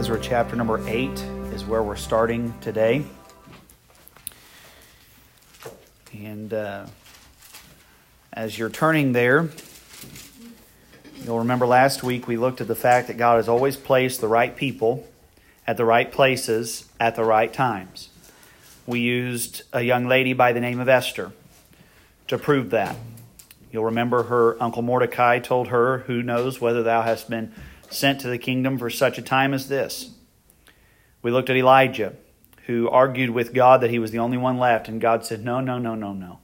Ezra chapter number 8 is where we're starting today. And uh, as you're turning there, you'll remember last week we looked at the fact that God has always placed the right people at the right places at the right times. We used a young lady by the name of Esther to prove that. You'll remember her uncle Mordecai told her, Who knows whether thou hast been sent to the kingdom for such a time as this? We looked at Elijah, who argued with God that he was the only one left, and God said, No, no, no, no, no.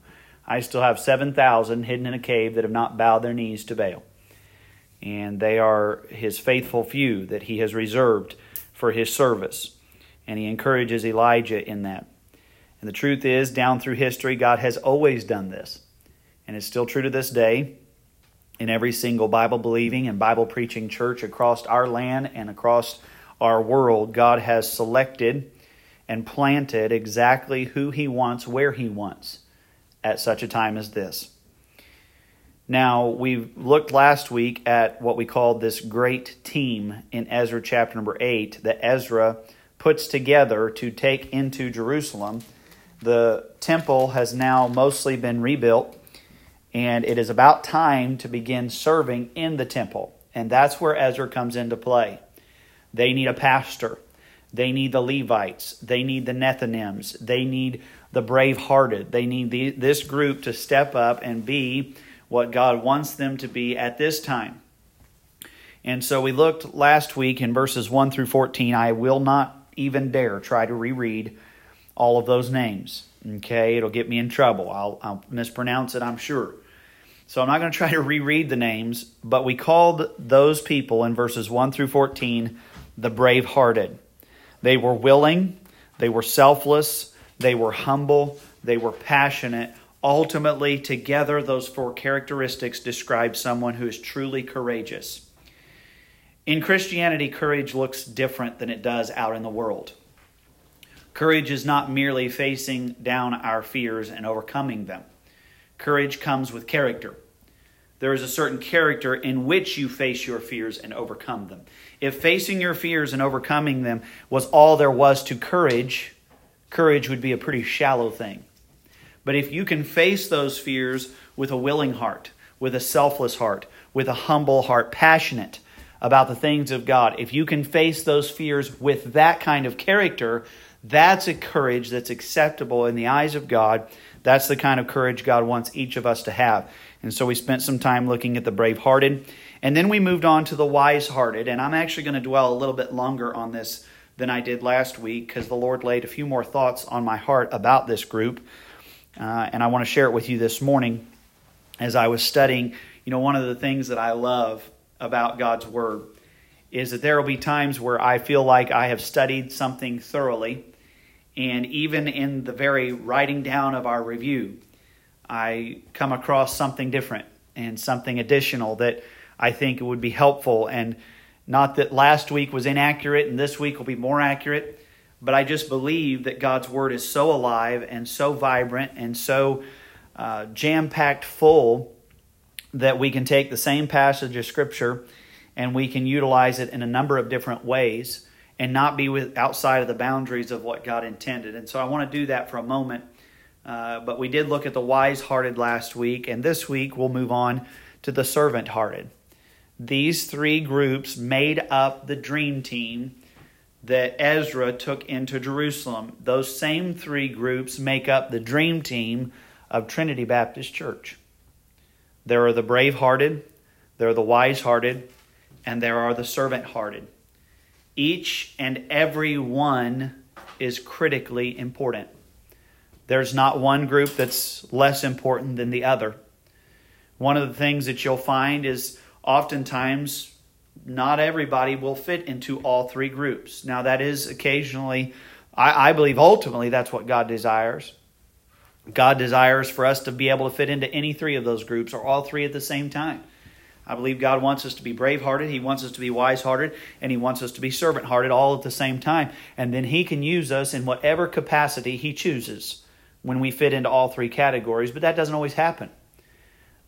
I still have 7,000 hidden in a cave that have not bowed their knees to Baal. And they are his faithful few that he has reserved for his service. And he encourages Elijah in that. And the truth is, down through history, God has always done this. And it's still true to this day in every single Bible believing and Bible preaching church across our land and across our world. God has selected and planted exactly who He wants, where He wants at such a time as this. Now, we looked last week at what we called this great team in Ezra chapter number 8 that Ezra puts together to take into Jerusalem. The temple has now mostly been rebuilt, and it is about time to begin serving in the temple. And that's where Ezra comes into play. They need a pastor, they need the Levites, they need the Nethinims, they need the brave hearted, they need the, this group to step up and be what God wants them to be at this time. And so we looked last week in verses 1 through 14. I will not even dare try to reread all of those names. Okay, it'll get me in trouble. I'll, I'll mispronounce it, I'm sure. So I'm not going to try to reread the names, but we called those people in verses 1 through 14 the brave hearted. They were willing, they were selfless, they were humble, they were passionate, Ultimately, together, those four characteristics describe someone who is truly courageous. In Christianity, courage looks different than it does out in the world. Courage is not merely facing down our fears and overcoming them. Courage comes with character. There is a certain character in which you face your fears and overcome them. If facing your fears and overcoming them was all there was to courage, courage would be a pretty shallow thing. But if you can face those fears with a willing heart, with a selfless heart, with a humble heart, passionate about the things of God, if you can face those fears with that kind of character, that's a courage that's acceptable in the eyes of God. That's the kind of courage God wants each of us to have. And so we spent some time looking at the brave hearted. And then we moved on to the wise hearted. And I'm actually going to dwell a little bit longer on this than I did last week because the Lord laid a few more thoughts on my heart about this group. Uh, and I want to share it with you this morning as I was studying. You know, one of the things that I love about God's Word is that there will be times where I feel like I have studied something thoroughly, and even in the very writing down of our review, I come across something different and something additional that I think would be helpful. And not that last week was inaccurate and this week will be more accurate, but I just believe that God's Word is so alive and so vibrant and so uh, jam packed full that we can take the same passage of Scripture and we can utilize it in a number of different ways and not be with, outside of the boundaries of what God intended. And so I want to do that for a moment. Uh, but we did look at the wise hearted last week, and this week we'll move on to the servant hearted. These three groups made up the dream team that Ezra took into Jerusalem. Those same three groups make up the dream team of Trinity Baptist Church. There are the brave hearted, there are the wise hearted, and there are the servant hearted. Each and every one is critically important. There's not one group that's less important than the other. One of the things that you'll find is oftentimes not everybody will fit into all three groups. Now, that is occasionally, I, I, believe ultimately that's what God desires. God desires for us to be able to fit into any three of those groups or all three at the same time. I believe God wants us to be brave hearted, He wants us to be wise hearted, and He wants us to be servant hearted all at the same time. And then He can use us in whatever capacity He chooses when we fit into all three categories, but that doesn't always happen.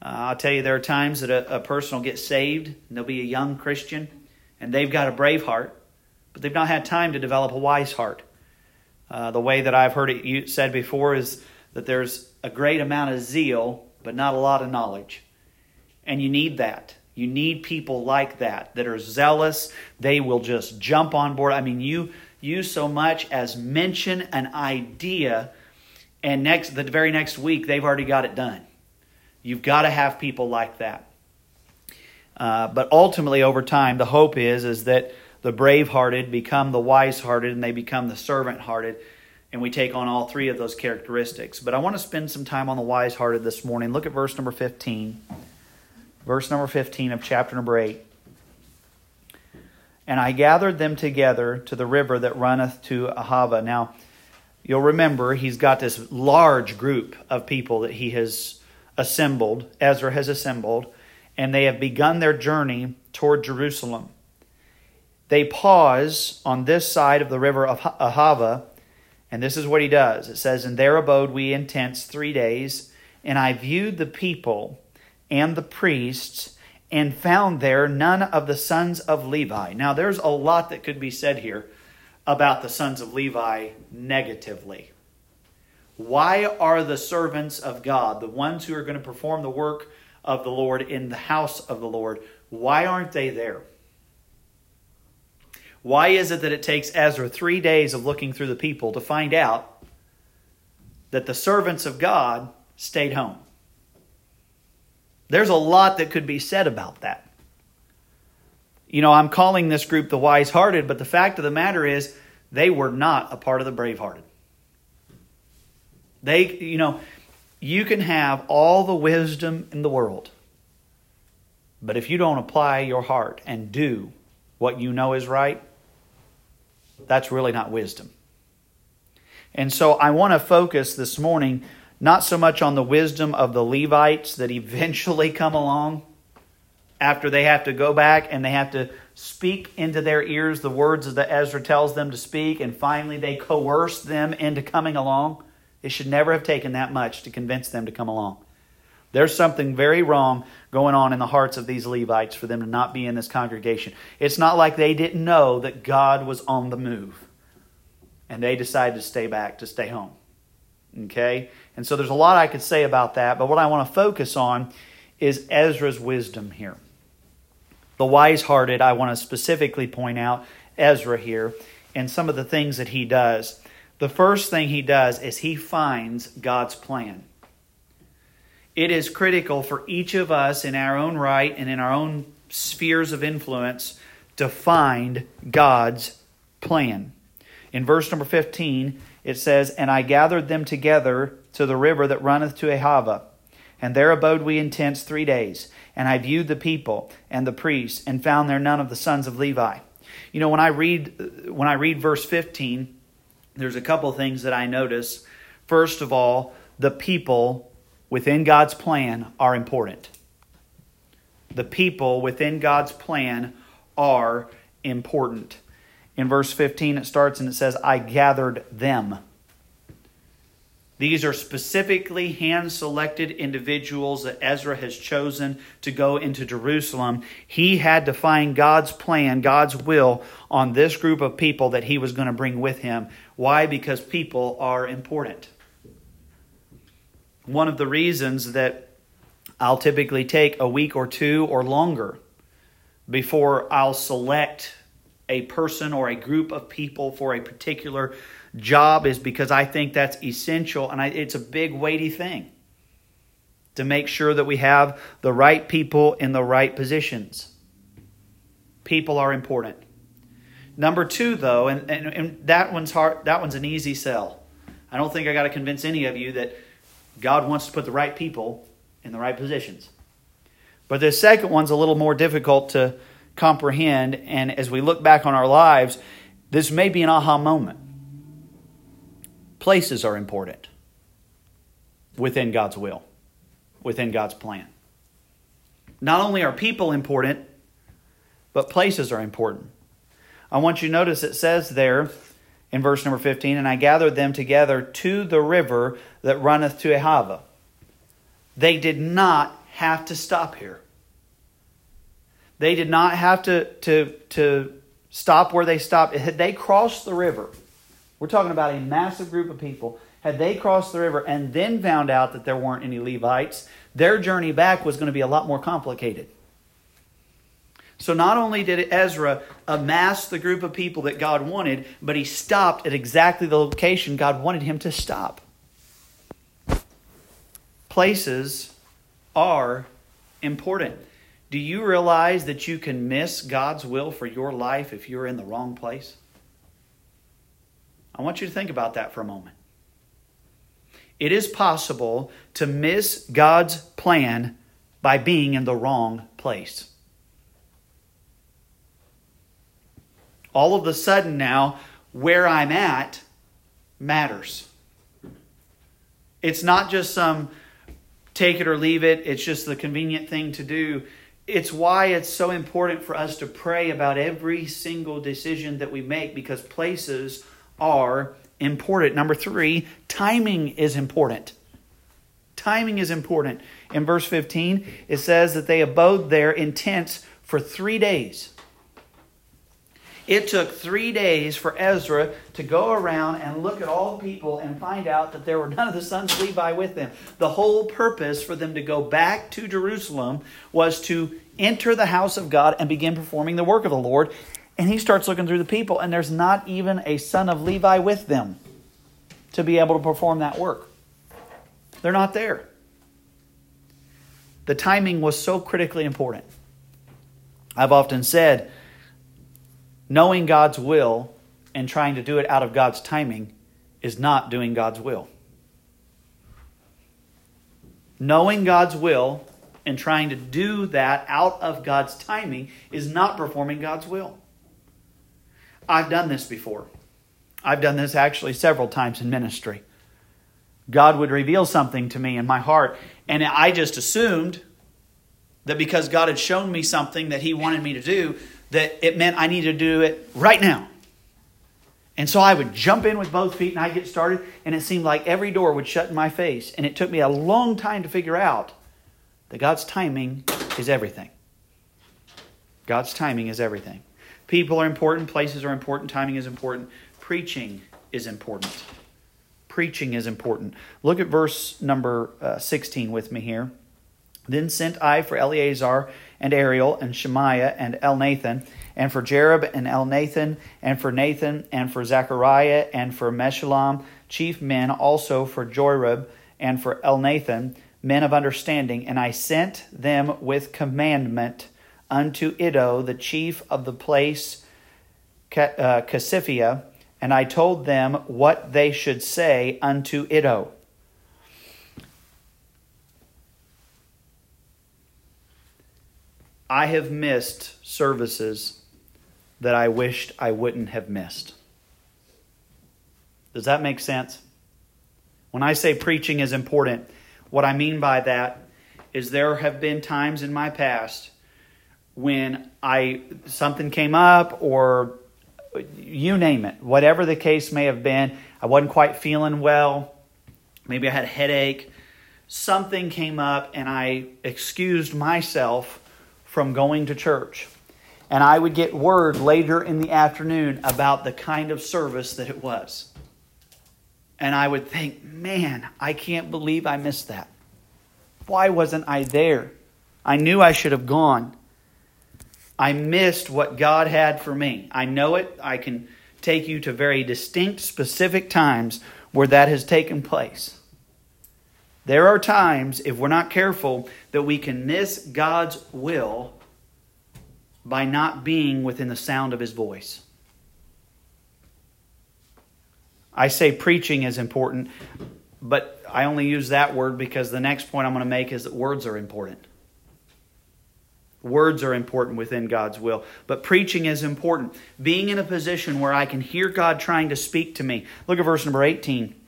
Uh, I'll tell you, there are times that a, a person will get saved, and they'll be a young Christian, and they've got a brave heart, but they've not had time to develop a wise heart. Uh, the way that I've heard it said before is that there's a great amount of zeal, but not a lot of knowledge. And you need that. You need people like that that are zealous. They will just jump on board. I mean, you you so much as mention an idea, and next the very next week they've already got it done. You've got to have people like that. Uh, but ultimately, over time, the hope is is that the brave-hearted become the wise-hearted, and they become the servant-hearted, and we take on all three of those characteristics. But I want to spend some time on the wise-hearted this morning. Look at verse number fifteen verse number 15 of chapter number 8. And I gathered them together to the river that runneth to Ahava. Now, you'll remember he's got this large group of people that he has assembled, Ezra has assembled, and they have begun their journey toward Jerusalem. They pause on this side of the river of Ahava, and this is what he does. It says, And there abode we in tents three days, and I viewed the people and the priests and found there none of the sons of Levi. Now, there's a lot that could be said here about the sons of Levi negatively. Why are the servants of God, the ones who are going to perform the work of the Lord in the house of the Lord, why aren't they there? Why is it that it takes Ezra three days of looking through the people to find out that the servants of God stayed home? There's a lot that could be said about that. You know, I'm calling this group the wise hearted, but the fact of the matter is, they were not a part of the brave hearted. They, you know, you can have all the wisdom in the world, but if you don't apply your heart and do what you know is right, that's really not wisdom. And so I want to focus this morning not so much on the wisdom of the Levites that eventually come along after they have to go back and they have to speak into their ears the words that Ezra tells them to speak, and finally they coerce them into coming along. It should never have taken that much to convince them to come along. There's something very wrong going on in the hearts of these Levites for them to not be in this congregation. It's not like they didn't know that God was on the move and they decided to stay back, to stay home. Okay? And so there's a lot I could say about that, but what I want to focus on is Ezra's wisdom here. The wise hearted, I want to specifically point out Ezra here and some of the things that he does. The first thing he does is he finds God's plan. It is critical for each of us in our own right and in our own spheres of influence to find God's plan. In verse number 15, it says, And I gathered them together to the river that runneth to Ahava. And there abode we in tents three days. And I viewed the people and the priests, and found there none of the sons of Levi. You know, when I read when I read verse 15, there's a couple things that I notice. First of all, the people within God's plan are important. The people within God's plan are important. In verse 15, it starts and it says, I gathered them. These are specifically hand selected individuals that Ezra has chosen to go into Jerusalem. He had to find God's plan, God's will on this group of people that he was going to bring with him. Why? Because people are important. One of the reasons that I'll typically take a week or two or longer before I'll select a person or a group of people for a particular job is because I think that's essential and I, it's a big, weighty thing to make sure that we have the right people in the right positions. People are important. Number two, though, and, and, and that one's hard, that one's an easy sell. I don't think I got to convince any of you that God wants to put the right people in the right positions. But the second one's a little more difficult to comprehend. And as we look back on our lives, this may be an aha moment. Places are important within God's will, within God's plan. Not only are people important, but places are important. I want you to notice it says there in verse number 15, and I gathered them together to the river that runneth to Ahava. They did not have to stop here. They did not have to, to, to stop where they stopped, had they crossed the river, we're talking about a massive group of people, had they crossed the river and then found out that there weren't any Levites, their journey back was going to be a lot more complicated. So not only did Ezra amass the group of people that God wanted, but he stopped at exactly the location God wanted him to stop. Places are important. Do you realize that you can miss God's will for your life if you're in the wrong place? I want you to think about that for a moment. It is possible to miss God's plan by being in the wrong place. All of a sudden, now, where I'm at matters. It's not just some take it or leave it, it's just the convenient thing to do. It's why it's so important for us to pray about every single decision that we make because places are important. Number three, timing is important. Timing is important. In verse 15, it says that they abode there in tents for three days. It took three days for Ezra to go around and look at all the people and find out that there were none of the sons of Levi with them. The whole purpose for them to go back to Jerusalem was to enter the house of God and begin performing the work of the Lord. And he starts looking through the people, and there's not even a son of Levi with them to be able to perform that work. They're not there. The timing was so critically important. I've often said, knowing God's will and trying to do it out of God's timing is not doing God's will. Knowing God's will and trying to do that out of God's timing is not performing God's will. I've done this before. I've done this actually several times in ministry. God would reveal something to me in my heart, and I just assumed that because God had shown me something that He wanted me to do, that it meant I needed to do it right now. And so I would jump in with both feet and I'd get started, and it seemed like every door would shut in my face. And it took me a long time to figure out that God's timing is everything. God's timing is everything. People are important, places are important, timing is important, preaching is important. Preaching is important. Look at verse number uh, 16 with me here. Then sent I for Eleazar and Ariel and Shemaiah and Elnathan, and for Jarib and Elnathan, and for Nathan, and for Zechariah, and for Meshullam, chief men, also for Joiarib, and for Elnathan, men of understanding. And I sent them with commandment unto Iddo, the chief of the place uh, Casiphia, and I told them what they should say unto Iddo. I have missed services that I wished I wouldn't have missed. Does that make sense? When I say preaching is important, what I mean by that is there have been times in my past when I something came up or you name it, whatever the case may have been, I wasn't quite feeling well. Maybe I had a headache. Something came up and I excused myself from going to church. And I would get word later in the afternoon about the kind of service that it was. And I would think, man, I can't believe I missed that. Why wasn't I there? I knew I should have gone. I missed what God had for me. I know it. I can take you to very distinct, specific times where that has taken place. There are times, if we're not careful, that we can miss God's will by not being within the sound of His voice. I say preaching is important, but I only use that word because the next point I'm going to make is that words are important. Words are important within God's will, but preaching is important. Being in a position where I can hear God trying to speak to me. Look at verse number 18.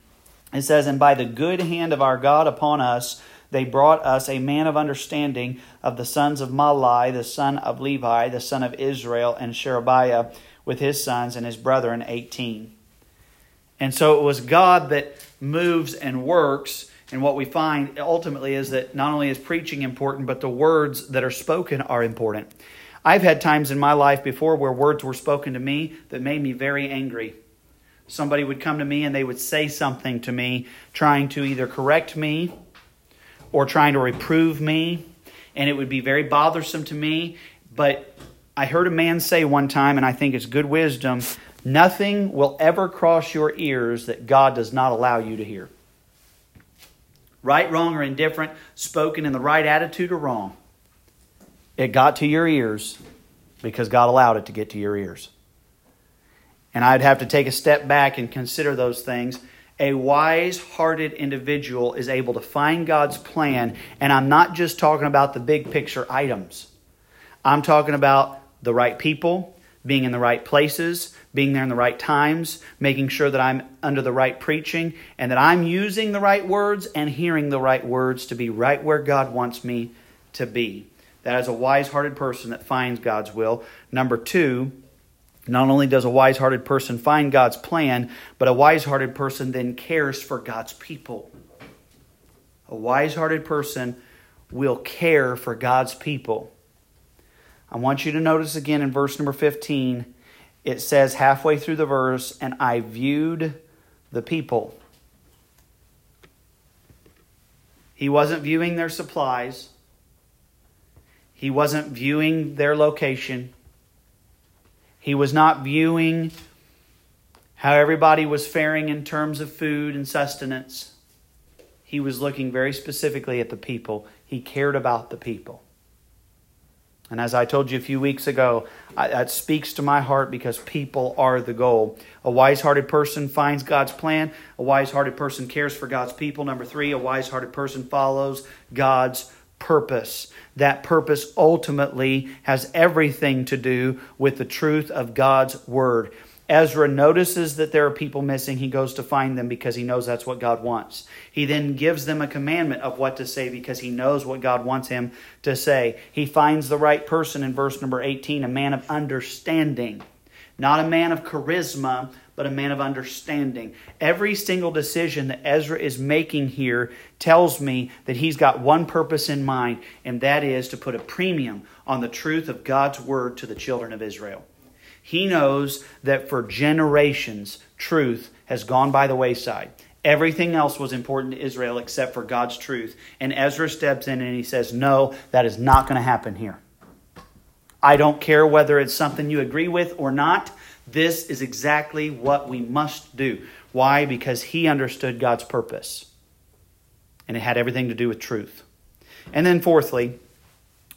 It says, And by the good hand of our God upon us, they brought us a man of understanding of the sons of Mahli, the son of Levi, the son of Israel, and Sherebiah with his sons and his brethren, 18. And so it was God that moves and works. And what we find ultimately is that not only is preaching important, but the words that are spoken are important. I've had times in my life before where words were spoken to me that made me very angry. Somebody would come to me and they would say something to me, trying to either correct me or trying to reprove me, and it would be very bothersome to me. But I heard a man say one time, and I think it's good wisdom nothing will ever cross your ears that God does not allow you to hear. Right, wrong, or indifferent, spoken in the right attitude or wrong, it got to your ears because God allowed it to get to your ears. And I'd have to take a step back and consider those things. A wise hearted individual is able to find God's plan, and I'm not just talking about the big picture items. I'm talking about the right people, being in the right places, being there in the right times, making sure that I'm under the right preaching, and that I'm using the right words and hearing the right words to be right where God wants me to be. That is a wise hearted person that finds God's will. Number two, not only does a wise hearted person find God's plan, but a wise hearted person then cares for God's people. A wise hearted person will care for God's people. I want you to notice again in verse number 15, it says halfway through the verse, and I viewed the people. He wasn't viewing their supplies. He wasn't viewing their location. He was not viewing how everybody was faring in terms of food and sustenance. He was looking very specifically at the people. He cared about the people. And as I told you a few weeks ago, I, that speaks to my heart because people are the goal. A wise hearted person finds God's plan. A wise hearted person cares for God's people. Number three, a wise hearted person follows God's purpose. That purpose ultimately has everything to do with the truth of God's word. Ezra notices that there are people missing. He goes to find them because he knows that's what God wants. He then gives them a commandment of what to say because he knows what God wants him to say. He finds the right person in verse number 18, a man of understanding, not a man of charisma, but a man of understanding. Every single decision that Ezra is making here tells me that he's got one purpose in mind, and that is to put a premium on the truth of God's word to the children of Israel. He knows that for generations, truth has gone by the wayside. Everything else was important to Israel except for God's truth. And Ezra steps in and he says, No, that is not going to happen here. I don't care whether it's something you agree with or not. This is exactly what we must do. Why? Because he understood God's purpose. And it had everything to do with truth. And then, fourthly,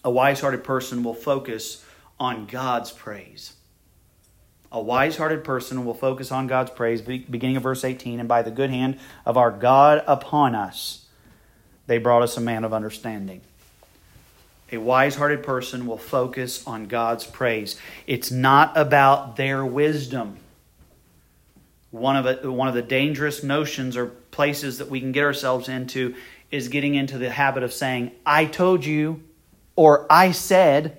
a wise hearted person will focus on God's praise. A wise hearted person will focus on God's praise, beginning of verse 18, and by the good hand of our God upon us, they brought us a man of understanding. A wise hearted person will focus on God's praise. It's not about their wisdom. One of, one of the dangerous notions or places that we can get ourselves into is getting into the habit of saying, I told you, or I said.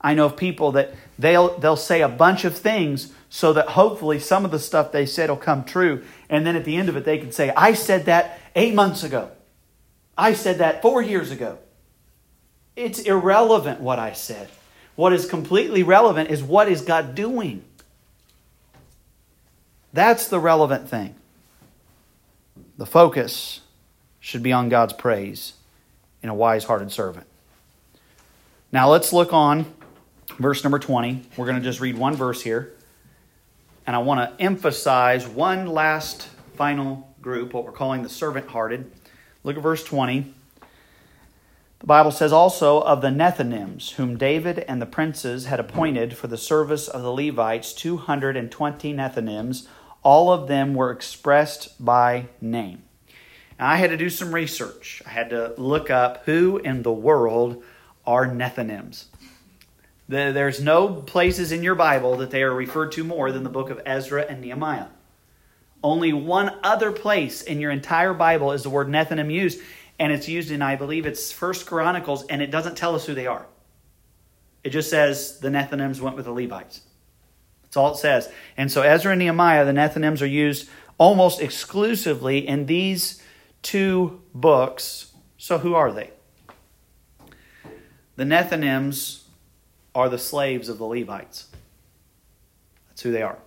I know of people that they'll, they'll say a bunch of things so that hopefully some of the stuff they said will come true. And then at the end of it, they can say, I said that eight months ago. I said that four years ago. It's irrelevant what I said. What is completely relevant is what is God doing? That's the relevant thing. The focus should be on God's praise in a wise hearted servant. Now let's look on verse number 20. We're going to just read one verse here. And I want to emphasize one last final group, what we're calling the servant hearted. Look at verse 20. The Bible says also of the Nethinims, whom David and the princes had appointed for the service of the Levites, 220 Nethinims, all of them were expressed by name. Now, I had to do some research. I had to look up who in the world are Nethinims. There's no places in your Bible that they are referred to more than the book of Ezra and Nehemiah. Only one other place in your entire Bible is the word Nethinim used, and it's used in, I believe, it's First Chronicles, and it doesn't tell us who they are. It just says the Nethinims went with the Levites. That's all it says. And so Ezra and Nehemiah, the Nethinims are used almost exclusively in these two books. So who are they? The Nethinims are the slaves of the Levites. That's who they are.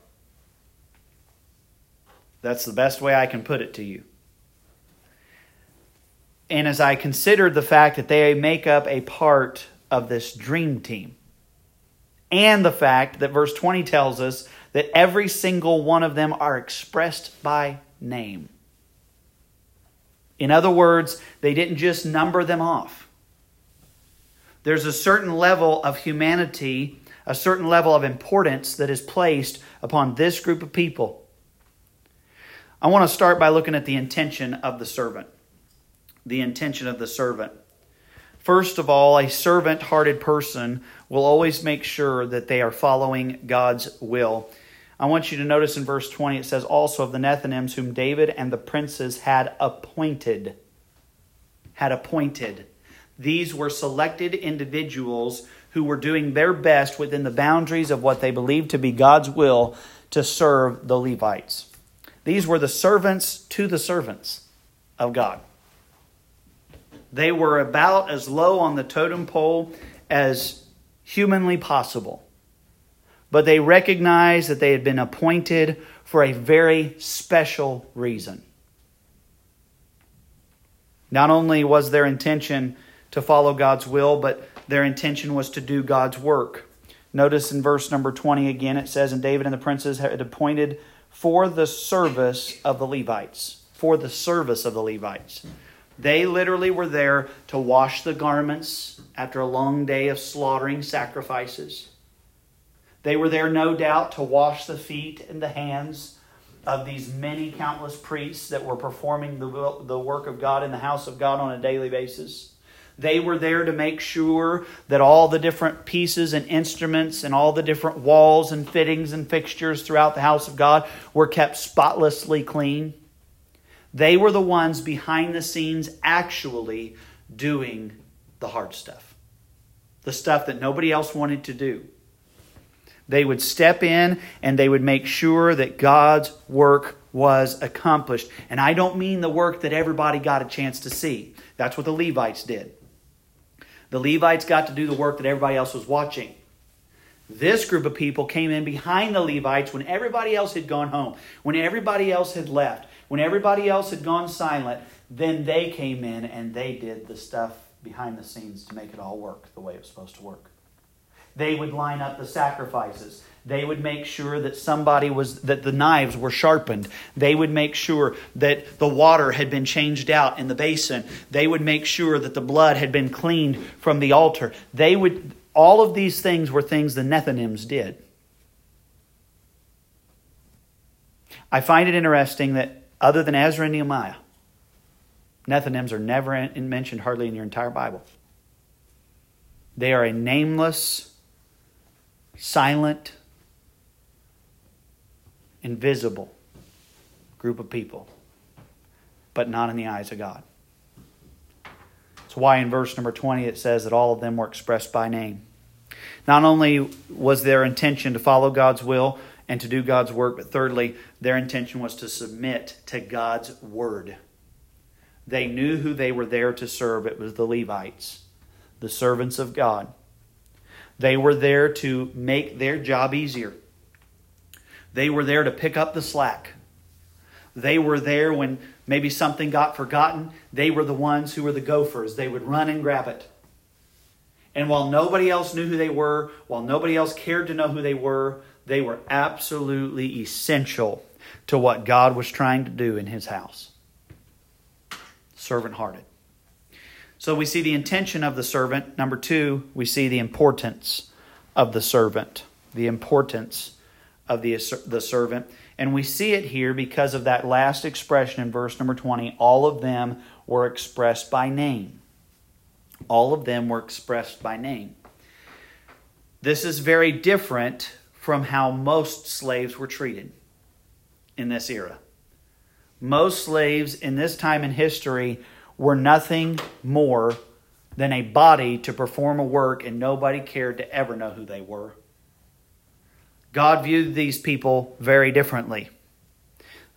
That's the best way I can put it to you. And as I considered the fact that they make up a part of this dream team, and the fact that verse 20 tells us that every single one of them are expressed by name. In other words, they didn't just number them off. There's a certain level of humanity, a certain level of importance that is placed upon this group of people. I want to start by looking at the intention of the servant. The intention of the servant. First of all, a servant hearted person will always make sure that they are following God's will. I want you to notice in verse 20 it says, Also of the Nethinims whom David and the princes had appointed. Had appointed. These were selected individuals who were doing their best within the boundaries of what they believed to be God's will to serve the Levites. These were the servants to the servants of God. They were about as low on the totem pole as humanly possible but they recognized that they had been appointed for a very special reason. Not only was their intention to follow God's will, but their intention was to do God's work. Notice in verse number 20 again, it says, And David and the princes had appointed for the service of the Levites. For the service of the Levites. They literally were there to wash the garments after a long day of slaughtering sacrifices. They were there, no doubt, to wash the feet and the hands of these many countless priests that were performing the, the work of God in the house of God on a daily basis. They were there to make sure that all the different pieces and instruments and all the different walls and fittings and fixtures throughout the house of God were kept spotlessly clean. They were the ones behind the scenes actually doing the hard stuff, the stuff that nobody else wanted to do. They would step in and they would make sure that God's work was accomplished. And I don't mean the work that everybody got a chance to see. That's what the Levites did. The Levites got to do the work that everybody else was watching. This group of people came in behind the Levites when everybody else had gone home, when everybody else had left, when everybody else had gone silent. Then they came in and they did the stuff behind the scenes to make it all work the way it was supposed to work. They would line up the sacrifices. They would make sure that somebody was, that the knives were sharpened. They would make sure that the water had been changed out in the basin. They would make sure that the blood had been cleaned from the altar. They would, all of these things were things the Nethinims did. I find it interesting that other than Ezra and Nehemiah, Nethinims are never mentioned hardly in your entire Bible. They are a nameless silent, invisible group of people, but not in the eyes of God. That's why in verse number 20 it says that all of them were expressed by name. Not only was their intention to follow God's will and to do God's work, but thirdly, their intention was to submit to God's word. They knew who they were there to serve. It was the Levites, the servants of God. They were there to make their job easier. They were there to pick up the slack. They were there when maybe something got forgotten. They were the ones who were the gophers. They would run and grab it. And while nobody else knew who they were, while nobody else cared to know who they were, they were absolutely essential to what God was trying to do in his house. Servant hearted. So we see the intention of the servant. Number two, we see the importance of the servant. The importance of the, the servant. And we see it here because of that last expression in verse number 20. All of them were expressed by name. All of them were expressed by name. This is very different from how most slaves were treated in this era. Most slaves in this time in history were nothing more than a body to perform a work, and nobody cared to ever know who they were. God viewed these people very differently.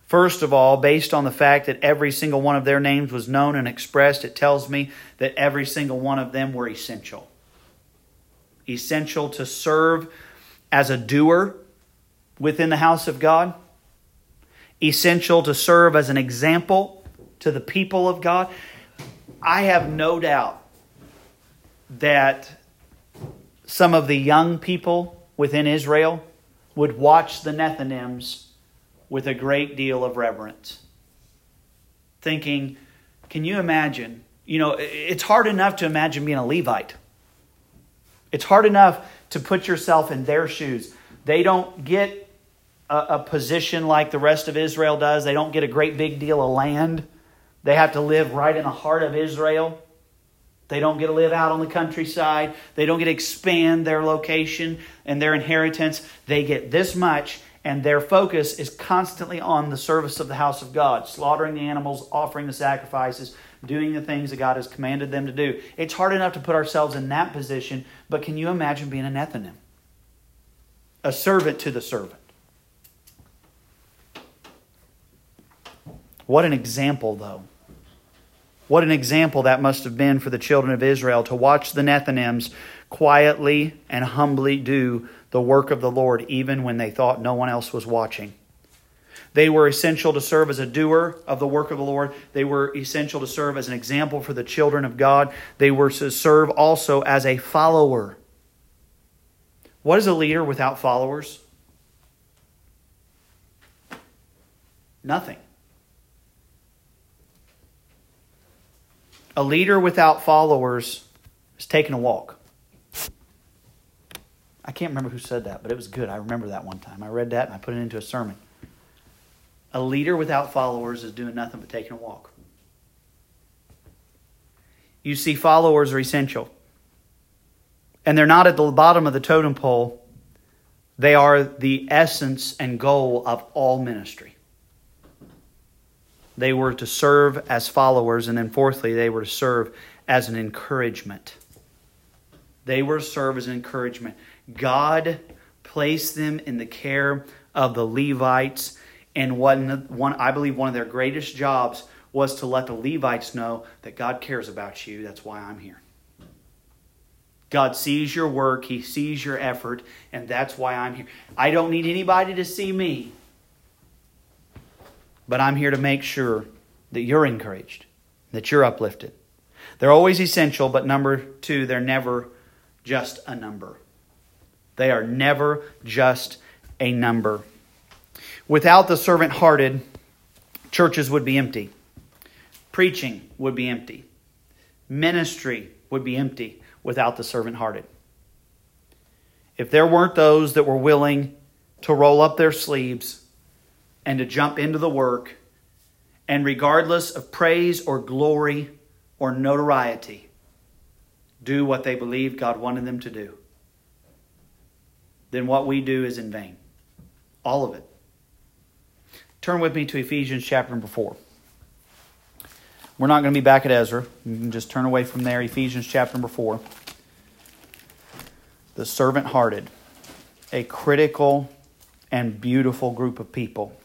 First of all, based on the fact that every single one of their names was known and expressed, it tells me that every single one of them were essential. essential to serve as a doer within the house of God, essential to serve as an example to the people of God. I have no doubt that some of the young people within Israel would watch the Nethinims with a great deal of reverence, thinking, can you imagine? You know, it's hard enough to imagine being a Levite. It's hard enough to put yourself in their shoes. They don't get a, a, position like the rest of Israel does, they don't get a great big deal of land. They have to live right in the heart of Israel. They don't get to live out on the countryside. They don't get to expand their location and their inheritance. They get this much, and their focus is constantly on the service of the house of God, slaughtering the animals, offering the sacrifices, doing the things that God has commanded them to do. It's hard enough to put ourselves in that position, but can you imagine being a Nethinim? A servant to the servant. What an example, though. What an example that must have been for the children of Israel to watch the Nethinims quietly and humbly do the work of the Lord, even when they thought no one else was watching. They were essential to serve as a doer of the work of the Lord. They were essential to serve as an example for the children of God. They were to serve also as a follower. What is a leader without followers? Nothing. A leader without followers is taking a walk. I can't remember who said that, but it was good. I remember that one time. I read that and I put it into a sermon. A leader without followers is doing nothing but taking a walk. You see, followers are essential. And they're not at the bottom of the totem pole, they are the essence and goal of all ministry. They were to serve as followers, and then fourthly, they were to serve as an encouragement. They were to serve as an encouragement. God placed them in the care of the Levites and one, one, I believe one of their greatest jobs was to let the Levites know that God cares about you. That's why I'm here. God sees your work, He sees your effort, and that's why I'm here. I don't need anybody to see me, but I'm here to make sure that you're encouraged, that you're uplifted. They're always essential, but number two, they're never just a number. They are never just a number. Without the servant hearted, churches would be empty. Preaching would be empty. Ministry would be empty without the servant hearted. If there weren't those that were willing to roll up their sleeves and to jump into the work, and regardless of praise or glory or notoriety, do what they believed God wanted them to do, then what we do is in vain. All of it. Turn with me to Ephesians chapter number 4. We're not going to be back at Ezra. You can just turn away from there. Ephesians chapter number 4. The servant hearted, a critical and beautiful group of people.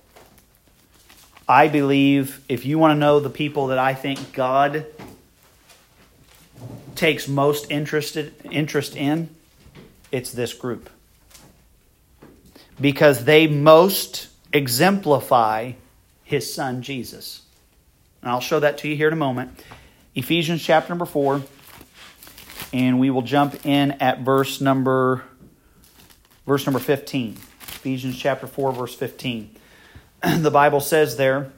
I believe if you want to know the people that I think God takes most interested, interest in, it's this group. Because they most exemplify his son Jesus. And I'll show that to you here in a moment. Ephesians chapter number 4, and we will jump in at verse number verse number 15. Ephesians chapter 4 verse 15. the Bible says there,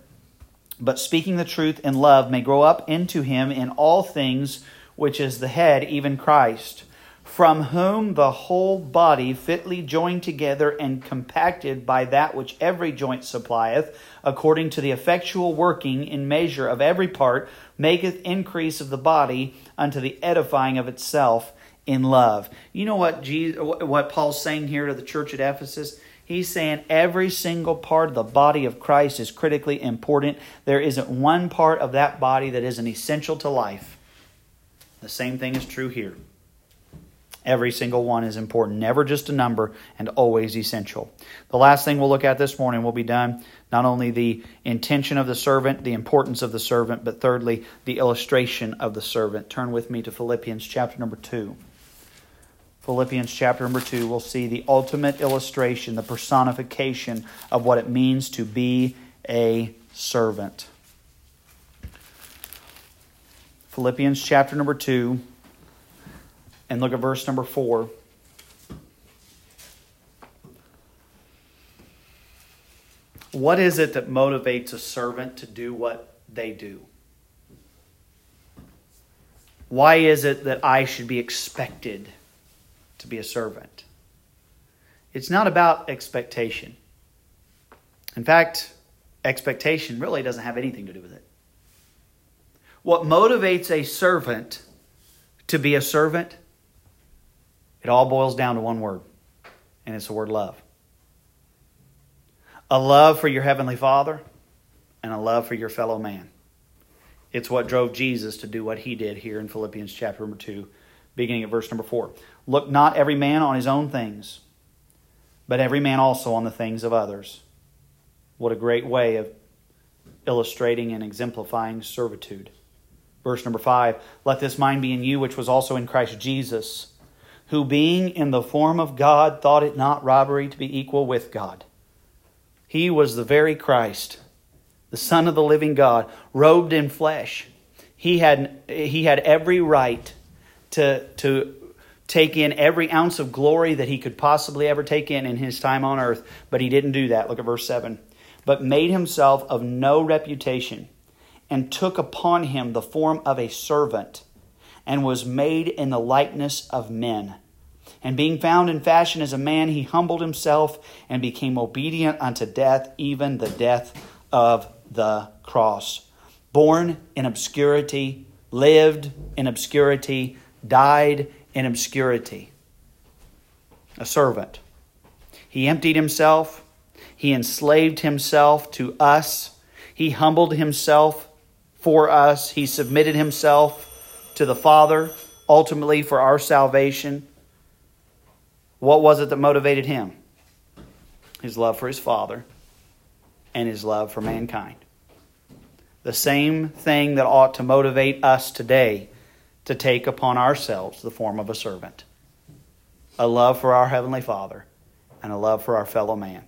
but speaking the truth in love may grow up into him in all things which is the head, even Christ from whom the whole body fitly joined together and compacted by that which every joint supplieth, according to the effectual working in measure of every part, maketh increase of the body unto the edifying of itself in love. You know what Jesus, what Paul's saying here to the church at Ephesus? He's saying every single part of the body of Christ is critically important. There isn't one part of that body that isn't essential to life. The same thing is true here. Every single one is important, never just a number, and always essential. The last thing we'll look at this morning will be done not only the intention of the servant, the importance of the servant, but thirdly, the illustration of the servant. Turn with me to Philippians chapter number 2. Philippians chapter number 2, we'll see the ultimate illustration, the personification of what it means to be a servant. Philippians chapter number 2, and look at verse number 4. What is it that motivates a servant to do what they do? Why is it that I should be expected to be a servant? It's not about expectation. In fact, expectation really doesn't have anything to do with it. What motivates a servant to be a servant, it all boils down to one word, and it's the word love. A love for your heavenly Father and a love for your fellow man. It's what drove Jesus to do what he did here in Philippians chapter number 2, beginning at verse number 4. Look not every man on his own things, but every man also on the things of others. What a great way of illustrating and exemplifying servitude. Verse number 5 Let this mind be in you, which was also in Christ Jesus, who being in the form of God thought it not robbery to be equal with God. He was the very Christ the Son of the living God, robed in flesh. He had, he had every right to, to take in every ounce of glory that he could possibly ever take in in his time on earth, but he didn't do that. Look at verse 7. But made himself of no reputation, and took upon him the form of a servant, and was made in the likeness of men. And being found in fashion as a man, he humbled himself and became obedient unto death, even the death of the cross. Born in obscurity, lived in obscurity, died in obscurity. A servant. He emptied himself, he enslaved himself to us, he humbled himself for us, he submitted himself to the Father, ultimately for our salvation. What was it that motivated him? His love for his Father and his love for mankind. The same thing that ought to motivate us today to take upon ourselves the form of a servant a love for our Heavenly Father and a love for our fellow man.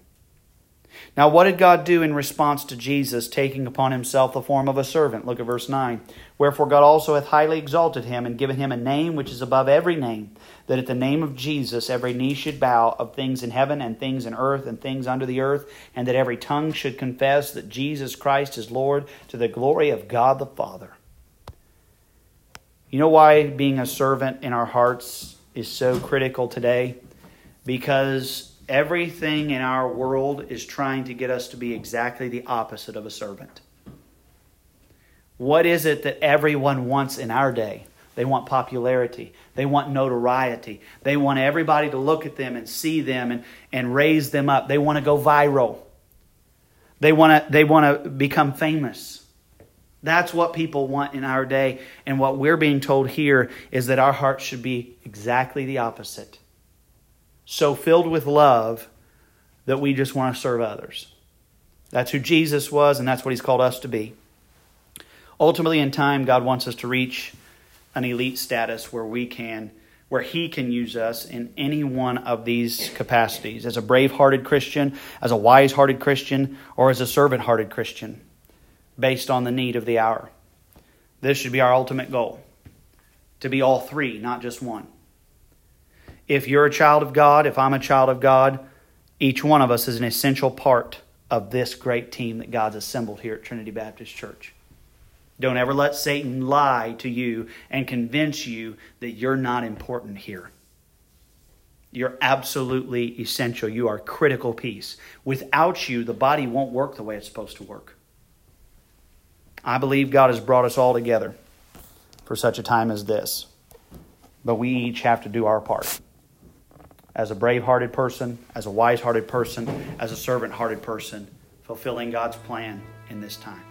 Now, what did God do in response to Jesus taking upon himself the form of a servant? Look at verse 9. Wherefore God also hath highly exalted him and given him a name which is above every name, that at the name of Jesus every knee should bow of things in heaven and things in earth and things under the earth, and that every tongue should confess that Jesus Christ is Lord to the glory of God the Father. You know why being a servant in our hearts is so critical today? Because Everything in our world is trying to get us to be exactly the opposite of a servant. What is it that everyone wants in our day? They want popularity. They want notoriety. They want everybody to look at them and see them and, and raise them up. They want to go viral. They want to, they want to become famous. That's what people want in our day. And what we're being told here is that our hearts should be exactly the opposite so filled with love that we just want to serve others. That's who Jesus was, and that's what he's called us to be. Ultimately, in time, God wants us to reach an elite status where we can, where He can use us in any one of these capacities as a brave hearted Christian, as a wise hearted Christian, or as a servant hearted Christian, based on the need of the hour. This should be our ultimate goal to be all three, not just one. If you're a child of God, if I'm a child of God, each one of us is an essential part of this great team that God's assembled here at Trinity Baptist Church. Don't ever let Satan lie to you and convince you that you're not important here. You're absolutely essential. You are a critical piece. Without you, the body won't work the way it's supposed to work. I believe God has brought us all together for such a time as this. But we each have to do our part as a brave hearted person, as a wise hearted person, as a servant hearted person, fulfilling God's plan in this time.